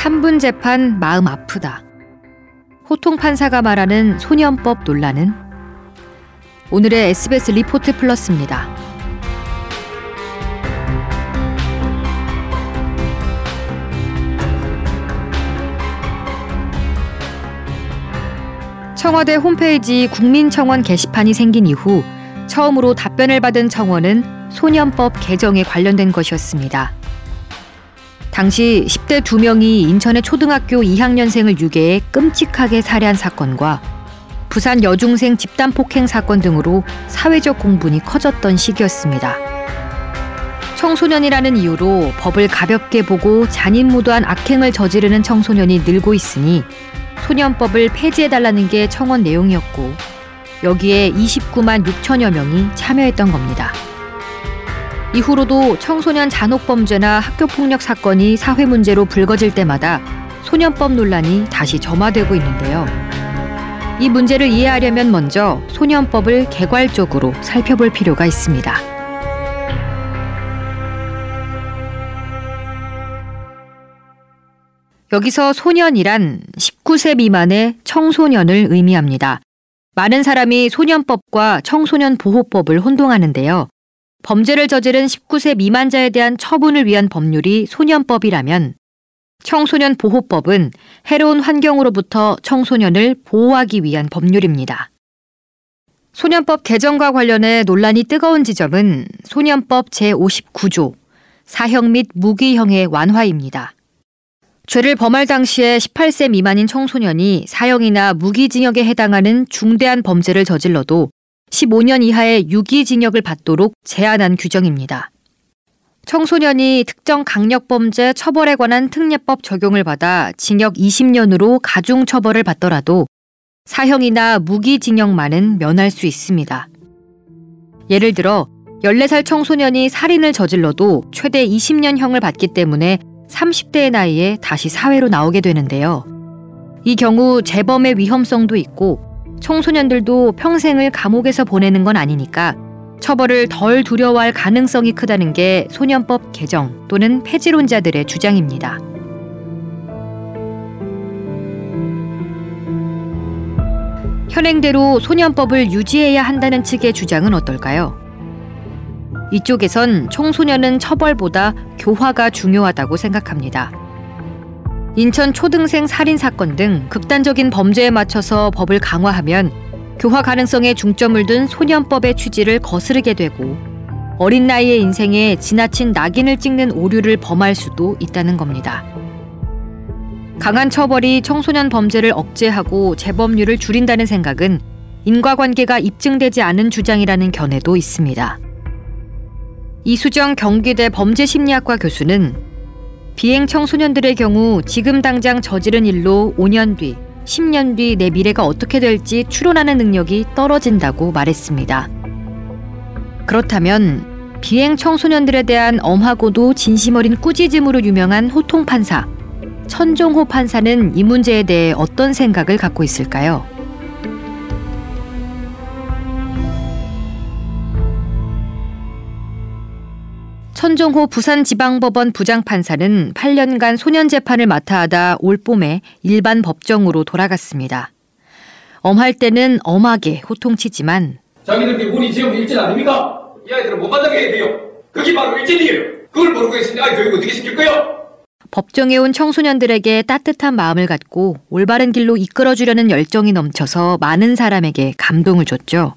3분 재판 마음 아프다. 호통 판사가 말하는 소년법 논란은 오늘의 SBS 리포트 플러스입니다. 청와대 홈페이지 국민청원 게시판이 생긴 이후 처음으로 답변을 받은 청원은 소년법 개정에 관련된 것이었습니다. 당시 10대 2명이 인천의 초등학교 2학년생을 유괴해 끔찍하게 살해한 사건과 부산 여중생 집단 폭행 사건 등으로 사회적 공분이 커졌던 시기였습니다. 청소년이라는 이유로 법을 가볍게 보고 잔인무도한 악행을 저지르는 청소년이 늘고 있으니 소년법을 폐지해달라는 게 청원 내용이었고 여기에 29만 6천여 명이 참여했던 겁니다. 이후로도 청소년 잔혹범죄나 학교폭력 사건이 사회 문제로 불거질 때마다 소년법 논란이 다시 점화되고 있는데요. 이 문제를 이해하려면 먼저 소년법을 개괄적으로 살펴볼 필요가 있습니다. 여기서 소년이란 19세 미만의 청소년을 의미합니다. 많은 사람이 소년법과 청소년 보호법을 혼동하는데요. 범죄를 저지른 19세 미만자에 대한 처분을 위한 법률이 소년법이라면 청소년 보호법은 해로운 환경으로부터 청소년을 보호하기 위한 법률입니다. 소년법 개정과 관련해 논란이 뜨거운 지점은 소년법 제59조 사형 및 무기형의 완화입니다. 죄를 범할 당시에 18세 미만인 청소년이 사형이나 무기징역에 해당하는 중대한 범죄를 저질러도 15년 이하의 유기징역을 받도록 제한한 규정입니다. 청소년이 특정 강력범죄 처벌에 관한 특례법 적용을 받아 징역 20년으로 가중 처벌을 받더라도 사형이나 무기징역만은 면할 수 있습니다. 예를 들어 14살 청소년이 살인을 저질러도 최대 20년형을 받기 때문에 30대의 나이에 다시 사회로 나오게 되는데요. 이 경우 재범의 위험성도 있고 청소년들도 평생을 감옥에서 보내는 건 아니니까 처벌을 덜 두려워할 가능성이 크다는 게 소년법 개정 또는 폐지론자들의 주장입니다. 현행대로 소년법을 유지해야 한다는 측의 주장은 어떨까요? 이쪽에선 청소년은 처벌보다 교화가 중요하다고 생각합니다. 인천 초등생 살인 사건 등 극단적인 범죄에 맞춰서 법을 강화하면 교화 가능성에 중점을 둔 소년법의 취지를 거스르게 되고 어린 나이의 인생에 지나친 낙인을 찍는 오류를 범할 수도 있다는 겁니다. 강한 처벌이 청소년 범죄를 억제하고 재범률을 줄인다는 생각은 인과관계가 입증되지 않은 주장이라는 견해도 있습니다. 이수정 경기대 범죄심리학과 교수는 비행 청소년들의 경우 지금 당장 저지른 일로 5년 뒤, 10년 뒤 내 미래가 어떻게 될지 추론하는 능력이 떨어진다고 말했습니다. 그렇다면 비행 청소년들에 대한 엄하고도 진심 어린 꾸짖음으로 유명한 호통 판사, 천종호 판사는 이 문제에 대해 어떤 생각을 갖고 있을까요? 천종호 부산지방법원 부장판사는 8년간 소년 재판을 맡아 하다 올 봄에 일반 법정으로 돌아갔습니다. 엄할 때는 엄하게 호통치지만 자기들끼리 운이 지금 일진 아닙니까? 이 아이들은 못 만나게 해야 돼요. 그게 바로 일진이에요. 그걸 모르고 계신데 아이 교육 어떻게 시킬 거요? 법정에 온 청소년들에게 따뜻한 마음을 갖고 올바른 길로 이끌어주려는 열정이 넘쳐서 많은 사람에게 감동을 줬죠.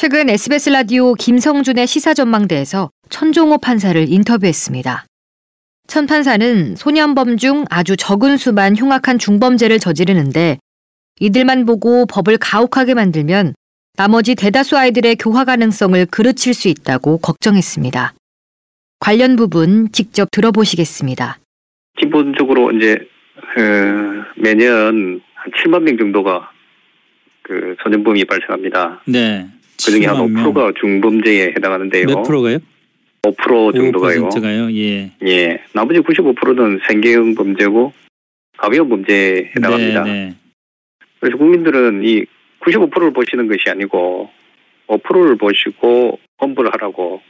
최근 SBS 라디오 김성준의 시사전망대에서 천종호 판사를 인터뷰했습니다. 천 판사는 소년범 중 아주 적은 수만 흉악한 중범죄를 저지르는데 이들만 보고 법을 가혹하게 만들면 나머지 대다수 아이들의 교화 가능성을 그르칠 수 있다고 걱정했습니다. 관련 부분 직접 들어보시겠습니다. 기본적으로 이제 그 매년 한 7만 명 정도가 그 소년범이 발생합니다. 네. 그중에 한 7만 명. 5%가 중범죄에 해당하는데요. 몇 프로가요? 5% 정도가요. 5%가요. 예. 예. 나머지 95%는 생계형 범죄고 가벼운 범죄에 해당합니다. 네, 네. 그래서 국민들은 이 95%를 보시는 것이 아니고 5%를 보시고 공부를 하라고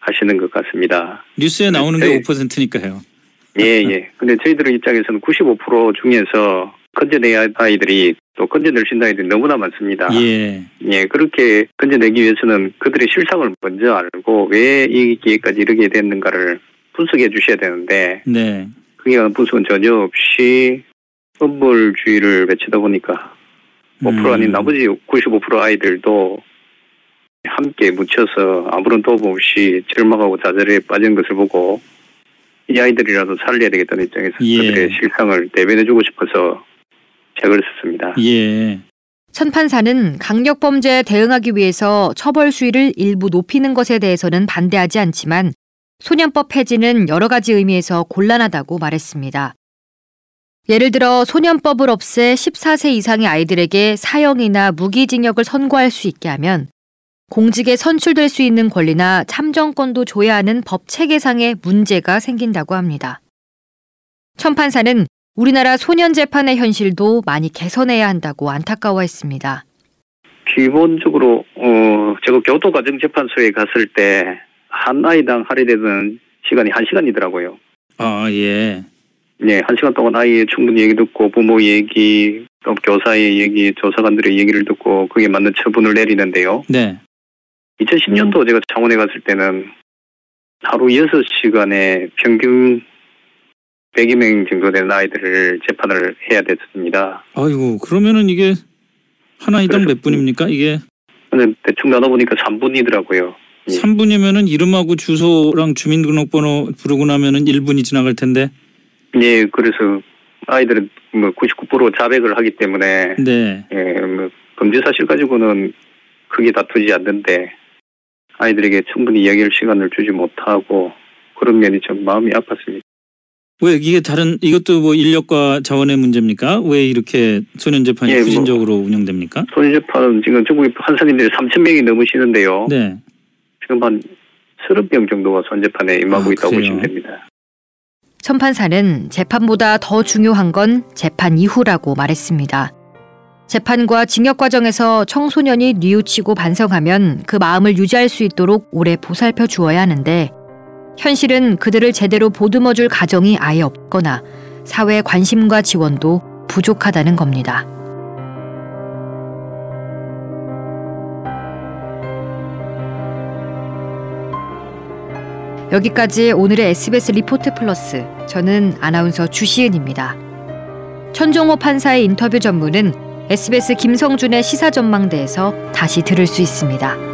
하시는 것 같습니다. 뉴스에 나오는 네. 게 5%니까요. 예, 예. 근데 저희들 입장에서는 95% 중에서 건져내야 아이들이 또 건져낼 수 있는 아이들이 너무나 많습니다. 예. 예, 그렇게 건져내기 위해서는 그들의 실상을 먼저 알고 왜 이 기회까지 이르게 됐는가를 분석해 주셔야 되는데 네. 그게 분석은 전혀 없이 엄벌주의를 외치다 보니까 5% 음. 아닌 나머지 95% 아이들도 함께 묻혀서 아무런 도움 없이 절망하고 좌절에 빠진 것을 보고 이 아이들이라도 살려야 되겠다는 입장에서 예. 그들의 실상을 대변해주고 싶어서 책을 썼습니다. 예. 천 판사는 강력 범죄에 대응하기 위해서 처벌 수위를 일부 높이는 것에 대해서는 반대하지 않지만 소년법 폐지는 여러 가지 의미에서 곤란하다고 말했습니다. 예를 들어 소년법을 없애 14세 이상의 아이들에게 사형이나 무기징역을 선고할 수 있게 하면 공직에 선출될 수 있는 권리나 참정권도 줘야 하는 법 체계상의 문제가 생긴다고 합니다. 천 판사는 우리나라 소년 재판의 현실도 많이 개선해야 한다고 안타까워했습니다. 기본적으로 어 제가 교도가정재판소에 갔을 때 한 아이당 할애되는 시간이 한 시간이더라고요. 아, 예. 네, 한 시간 동안 아이의 충분히 얘기 듣고 부모 얘기, 또 교사의 얘기, 조사관들의 얘기를 듣고 그게 맞는 처분을 내리는데요. 네. 2010년도 제가 창원에 갔을 때는 하루 6시간에 평균 100여 명 정도 되는 아이들을 재판을 해야 됐습니다. 아이고, 그러면은 이게 한 아이당 그래서- 몇 분입니까? 이게 대충 나눠보니까 3분이더라고요. 예. 3분이면은 이름하고 주소랑 주민등록번호 부르고 나면은 1분이 지나갈 텐데. 예, 그래서 아이들은 뭐 99% 자백을 하기 때문에 네. 예, 뭐 범죄 사실 가지고는 크게 다투지 않는데 아이들에게 충분히 이야기할 시간을 주지 못하고 그런 면이 좀 마음이 아팠습니다. 왜 이게 다른 이것도 뭐 인력과 자원의 문제입니까? 왜 이렇게 소년 재판이 예, 뭐- 운영됩니까? 소년재판은 지금 전국에 판사님들이 3천 명이 넘으시는데요. 네. 지금 한 30명 정도가 소년재판에 임하고 아, 있다고 그래요? 보시면 됩니다. 천판사는 재판보다 더 중요한 건 재판 이후라고 말했습니다. 재판과 징역 과정에서 청소년이 뉘우치고 반성하면 그 마음을 유지할 수 있도록 오래 보살펴 주어야 하는데 현실은 그들을 제대로 보듬어 줄 가정이 아예 없거나 사회 관심과 지원도 부족하다는 겁니다. 여기까지 오늘의 SBS 리포트 플러스. 저는 아나운서 주시은입니다. 천종호 판사의 인터뷰 전문은 SBS 김성준의 시사 전망대에서 다시 들을 수 있습니다.